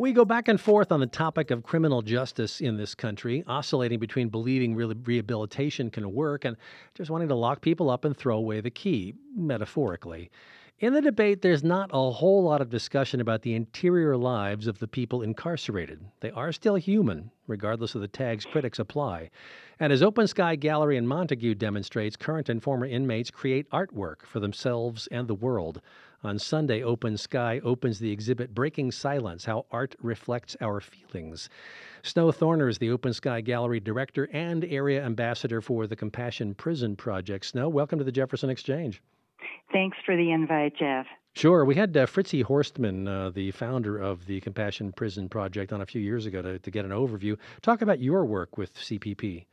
We go back and forth on the topic of criminal justice in this country, oscillating between believing re- rehabilitation can work and just wanting to lock people up and throw away the key, metaphorically. In the debate, there's not a whole lot of discussion about the interior lives of the people incarcerated. They are still human, regardless of the tags critics apply. And as Open Sky Gallery in Montague demonstrates, current and former inmates create artwork for themselves and the world. On Sunday, Open Sky opens the exhibit Breaking Silence How Art Reflects Our Feelings. Snow Thorner is the Open Sky Gallery director and area ambassador for the Compassion Prison Project. Snow, welcome to the Jefferson Exchange. Thanks for the invite, Jeff. Sure. We had uh, Fritzi Horstman, uh, the founder of the Compassion Prison Project, on a few years ago to, to get an overview. Talk about your work with CPP.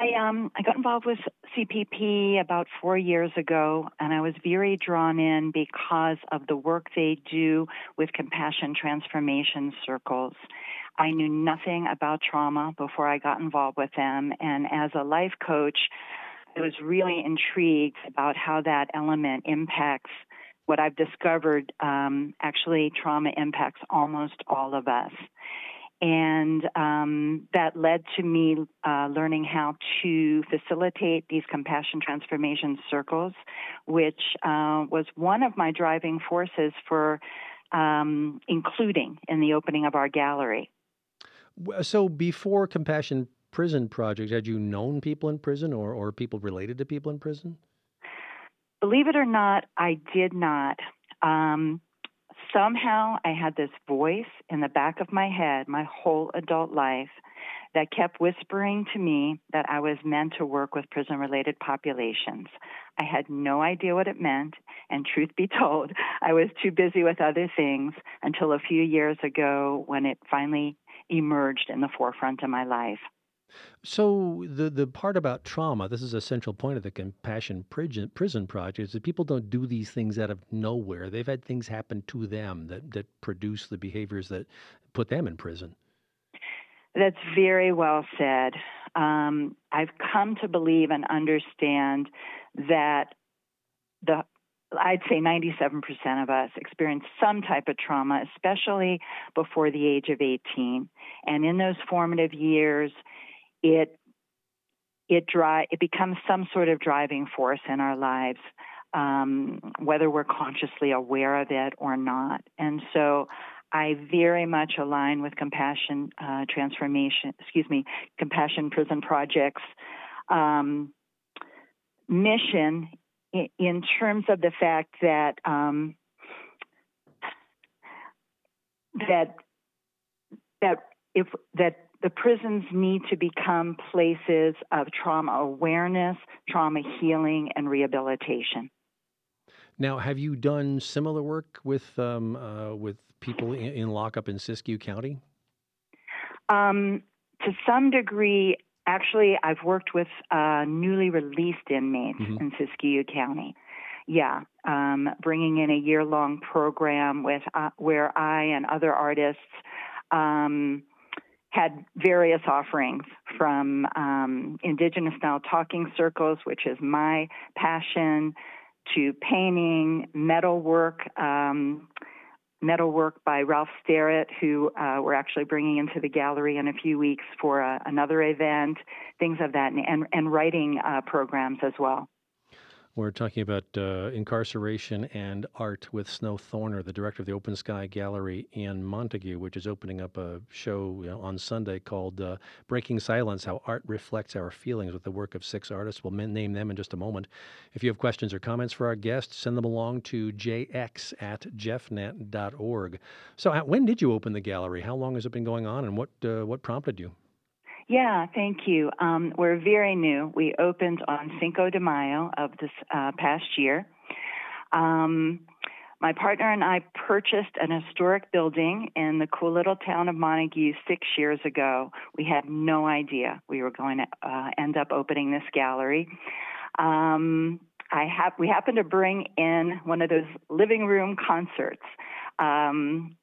I um I got involved with CPP about four years ago, and I was very drawn in because of the work they do with compassion transformation circles. I knew nothing about trauma before I got involved with them, and as a life coach, I was really intrigued about how that element impacts what I've discovered. Um, actually, trauma impacts almost all of us. And um, that led to me uh, learning how to facilitate these compassion transformation circles, which uh, was one of my driving forces for um, including in the opening of our gallery. So, before Compassion Prison Project, had you known people in prison or, or people related to people in prison? Believe it or not, I did not. Um, somehow I had this voice in the back of my head my whole adult life that kept whispering to me that I was meant to work with prison related populations. I had no idea what it meant, and truth be told, I was too busy with other things until a few years ago when it finally emerged in the forefront of my life. So the the part about trauma, this is a central point of the Compassion Prison, Project, is that people don't do these things out of nowhere. They've had things happen to them that, that produce the behaviors that put them in prison. That's very well said. Um, I've come to believe and understand that the I'd say 97% of us experience some type of trauma, especially before the age of 18. And in those formative years, it it dri- it becomes some sort of driving force in our lives, um, whether we're consciously aware of it or not. And so, I very much align with compassion uh, transformation. Excuse me, compassion prison projects um, mission in, in, terms of the fact that um, that that if that the prisons need to become places of trauma awareness, trauma healing, and rehabilitation. Now, have you done similar work with um, uh, with people in, in, lockup in Siskiyou County? Um, to some degree, actually, I've worked with uh, newly released inmates mm-hmm. in Siskiyou County. Yeah, um, bringing in a year long program with uh, where I and other artists um, had various offerings from um, indigenous style talking circles, which is my passion, to painting, metalwork, um, metalwork by Ralph Sterrett, who uh, we're actually bringing into the gallery in a few weeks for uh, another event, things of that, and, and writing uh, programs as well. We're talking about uh, incarceration and art with Snow Thorner, the director of the Open Sky Gallery in Montague, which is opening up a show you know, on Sunday called uh, Breaking Silence How Art Reflects Our Feelings with the work of six artists. We'll name them in just a moment. If you have questions or comments for our guests, send them along to jx at jeffnet.org. So, when did you open the gallery? How long has it been going on, and what, uh, what prompted you? Yeah, thank you. Um, we're very new. We opened on Cinco de Mayo of this uh, past year. Um, my partner and I purchased an historic building in the cool little town of Montague six years ago. We had no idea we were going to uh, end up opening this gallery. Um, I have we happened to bring in one of those living room concerts um,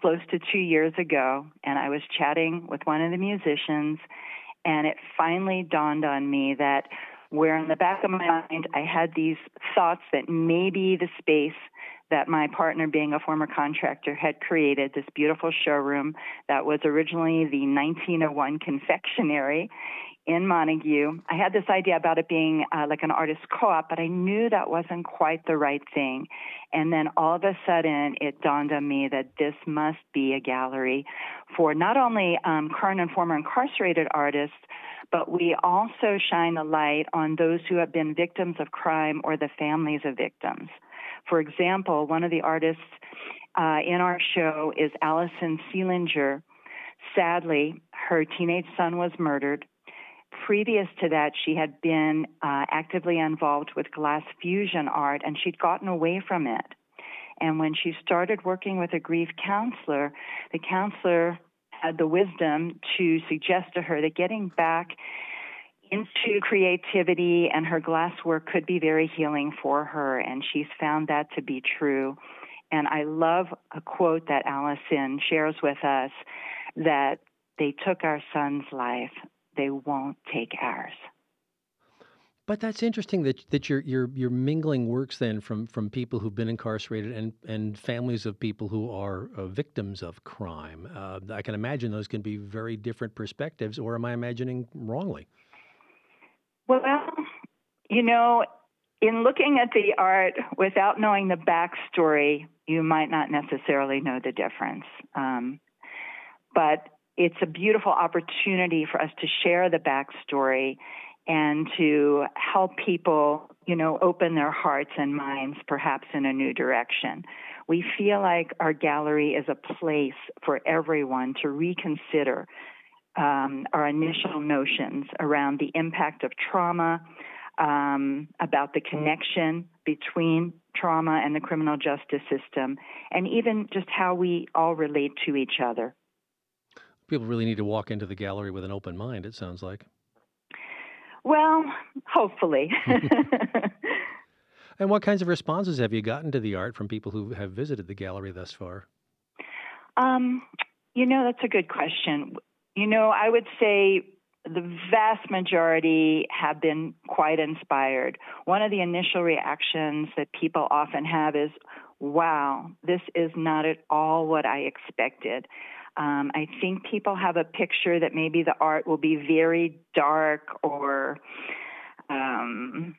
close to two years ago, and I was chatting with one of the musicians, and it finally dawned on me that where in the back of my mind I had these thoughts that maybe the space that my partner, being a former contractor, had created this beautiful showroom that was originally the 1901 confectionery in Montague. I had this idea about it being uh, like an artist co op, but I knew that wasn't quite the right thing. And then all of a sudden, it dawned on me that this must be a gallery for not only um, current and former incarcerated artists, but we also shine a light on those who have been victims of crime or the families of victims. For example, one of the artists uh, in our show is Allison Seelinger. Sadly, her teenage son was murdered previous to that, she had been uh, actively involved with glass fusion art and she'd gotten away from it. And when she started working with a grief counselor, the counselor had the wisdom to suggest to her that getting back into creativity and her glass work could be very healing for her, and she's found that to be true. And I love a quote that Allison shares with us that they took our son's life, they won't take ours. But that's interesting that that you're you're you're mingling works then from from people who've been incarcerated and and families of people who are uh, victims of crime. Uh, I can imagine those can be very different perspectives, or am I imagining wrongly? Well, you know, in looking at the art without knowing the backstory, you might not necessarily know the difference. Um, but it's a beautiful opportunity for us to share the backstory and to help people, you know, open their hearts and minds perhaps in a new direction. We feel like our gallery is a place for everyone to reconsider um, our initial notions around the impact of trauma, um, about the connection between trauma and the criminal justice system, and even just how we all relate to each other people really need to walk into the gallery with an open mind, it sounds like. Well, hopefully. and what kinds of responses have you gotten to the art from people who have visited the gallery thus far? Um, you know, that's a good question. You know, I would say the vast majority have been quite inspired. One of the initial reactions that people often have is, wow, this is not at all what I expected. Um, I think people have a picture that maybe the art will be very dark or um,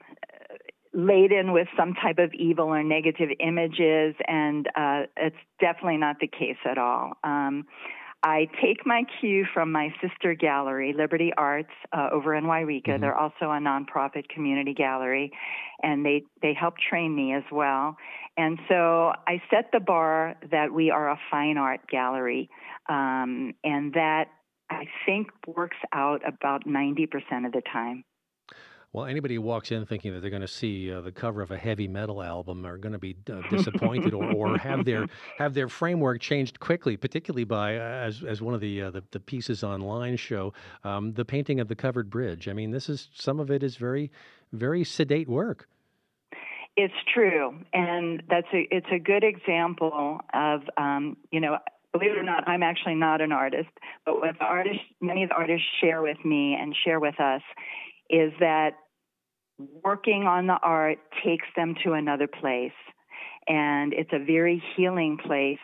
laden with some type of evil or negative images, and uh, it's definitely not the case at all. Um, I take my cue from my sister gallery, Liberty Arts, uh, over in Yreka. Mm-hmm. They're also a nonprofit community gallery, and they they help train me as well. And so I set the bar that we are a fine art gallery, um, and that I think works out about ninety percent of the time. Well, anybody who walks in thinking that they're going to see uh, the cover of a heavy metal album are going to be uh, disappointed, or, or have their have their framework changed quickly. Particularly by uh, as as one of the, uh, the, the pieces online show, um, the painting of the covered bridge. I mean, this is some of it is very very sedate work. It's true, and that's a it's a good example of um, you know believe it or not, I'm actually not an artist, but what the artists, many of the artists share with me and share with us is that working on the art takes them to another place. And it's a very healing place.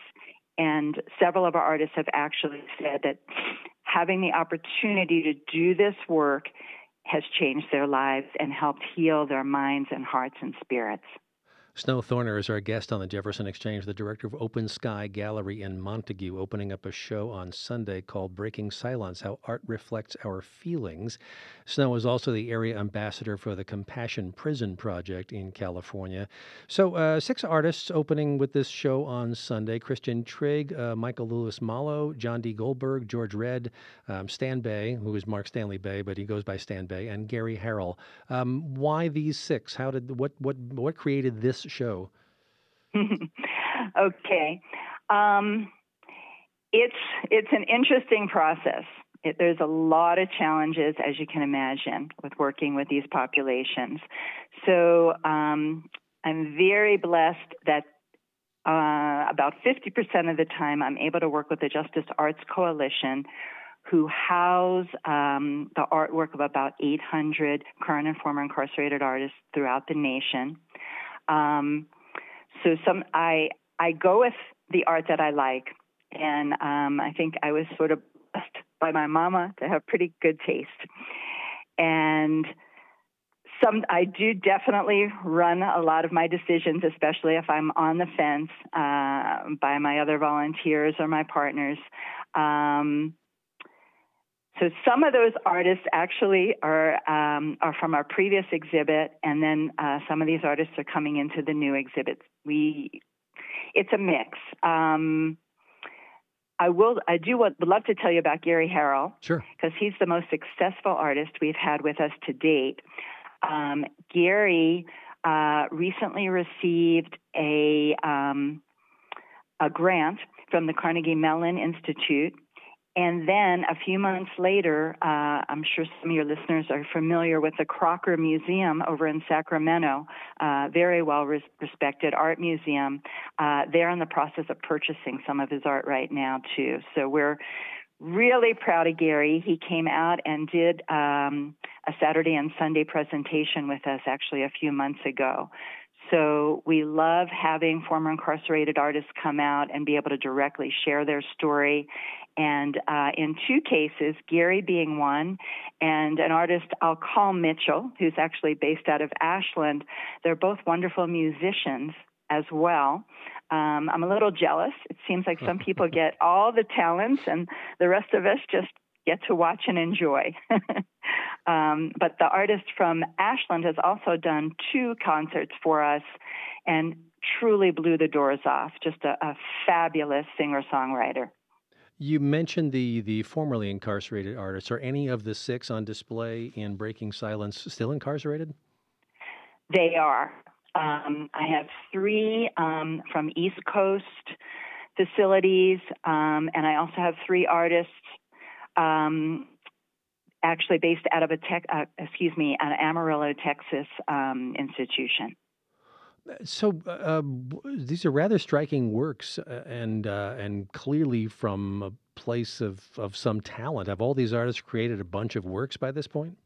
And several of our artists have actually said that having the opportunity to do this work has changed their lives and helped heal their minds and hearts and spirits. Snow Thorner is our guest on the Jefferson Exchange, the director of Open Sky Gallery in Montague, opening up a show on Sunday called Breaking Silence How Art Reflects Our Feelings. Snow is also the area ambassador for the Compassion Prison Project in California. So, uh, six artists opening with this show on Sunday Christian Trigg, uh, Michael Lewis Mallow, John D. Goldberg, George Red, um, Stan Bay, who is Mark Stanley Bay, but he goes by Stan Bay, and Gary Harrell. Um, why these six? How did what what what created this show? okay. Um, it's it's an interesting process. It, there's a lot of challenges, as you can imagine, with working with these populations. So um, I'm very blessed that uh, about 50% of the time I'm able to work with the Justice Arts Coalition, who house um, the artwork of about 800 current and former incarcerated artists throughout the nation. Um, so some I I go with the art that I like, and um, I think I was sort of blessed by my mama to have pretty good taste, and some I do definitely run a lot of my decisions, especially if I'm on the fence uh, by my other volunteers or my partners. Um, so some of those artists actually are um, are from our previous exhibit, and then uh, some of these artists are coming into the new exhibit. We, it's a mix. Um, I will. I do would love to tell you about Gary Harrell. Sure. Because he's the most successful artist we've had with us to date. Um, Gary uh, recently received a um, a grant from the Carnegie Mellon Institute. And then a few months later, uh, I'm sure some of your listeners are familiar with the Crocker Museum over in Sacramento, uh, very well res- respected art museum. Uh, they're in the process of purchasing some of his art right now, too. So we're really proud of Gary. He came out and did um, a Saturday and Sunday presentation with us actually a few months ago. So we love having former incarcerated artists come out and be able to directly share their story. And uh, in two cases, Gary being one, and an artist I'll call Mitchell, who's actually based out of Ashland. They're both wonderful musicians as well. Um, I'm a little jealous. It seems like some people get all the talents, and the rest of us just get to watch and enjoy. um, but the artist from Ashland has also done two concerts for us and truly blew the doors off. Just a, a fabulous singer songwriter. You mentioned the the formerly incarcerated artists. Are any of the six on display in Breaking Silence still incarcerated? They are. Um, I have three um, from East Coast facilities, um, and I also have three artists um, actually based out of a tech, uh, excuse me, an Amarillo, Texas um, institution. So uh, these are rather striking works, uh, and uh, and clearly from a place of, of some talent. Have all these artists created a bunch of works by this point?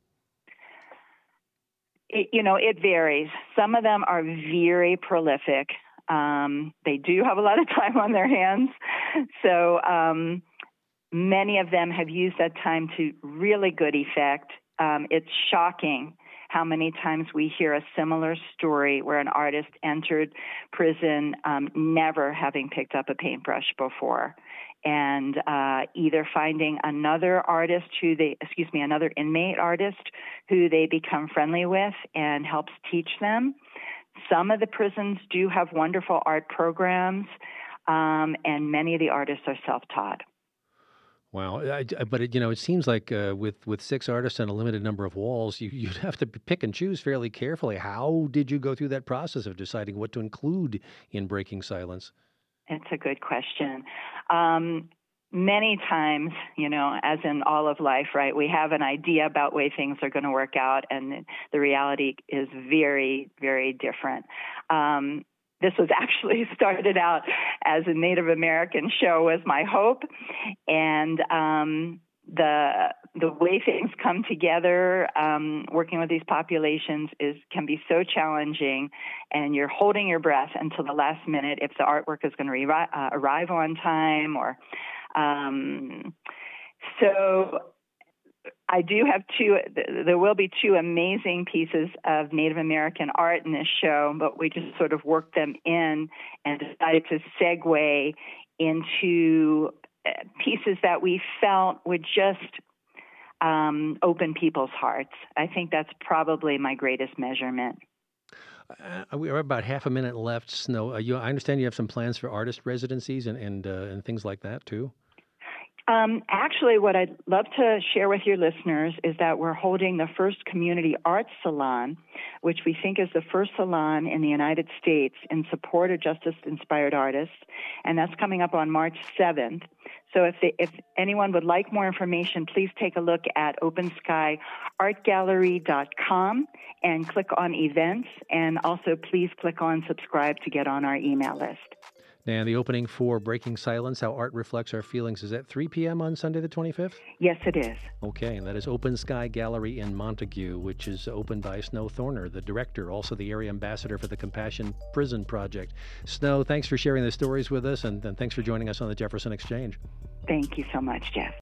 It, you know, it varies. Some of them are very prolific. Um, they do have a lot of time on their hands. So um, many of them have used that time to really good effect. Um, it's shocking how many times we hear a similar story where an artist entered prison um, never having picked up a paintbrush before and uh, either finding another artist who they, excuse me, another inmate artist who they become friendly with and helps teach them. Some of the prisons do have wonderful art programs, um, and many of the artists are self taught. Wow, I, but it, you know, it seems like uh, with with six artists and a limited number of walls, you you'd have to pick and choose fairly carefully. How did you go through that process of deciding what to include in Breaking Silence? It's a good question. Um, many times, you know, as in all of life, right, we have an idea about way things are going to work out, and the reality is very, very different. Um, this was actually started out as a Native American show, was my hope, and um, the the way things come together, um, working with these populations is can be so challenging, and you're holding your breath until the last minute if the artwork is going to re- uh, arrive on time, or um, so. I do have two. There will be two amazing pieces of Native American art in this show, but we just sort of worked them in and decided to segue into uh, pieces that we felt would just um, open people's hearts. I think that's probably my greatest measurement. Uh, we are about half a minute left. Snow, uh, you, I understand you have some plans for artist residencies and and, uh, and things like that too. Um, actually, what I'd love to share with your listeners is that we're holding the first community arts salon, which we think is the first salon in the United States in support of justice inspired artists, and that's coming up on March 7th. So if, they, if anyone would like more information, please take a look at openskyartgallery.com and click on events, and also please click on subscribe to get on our email list. And the opening for Breaking Silence How Art Reflects Our Feelings is at 3 p.m. on Sunday the 25th? Yes, it is. Okay, and that is Open Sky Gallery in Montague, which is opened by Snow Thorner, the director, also the area ambassador for the Compassion Prison Project. Snow, thanks for sharing the stories with us, and, and thanks for joining us on the Jefferson Exchange. Thank you so much, Jeff.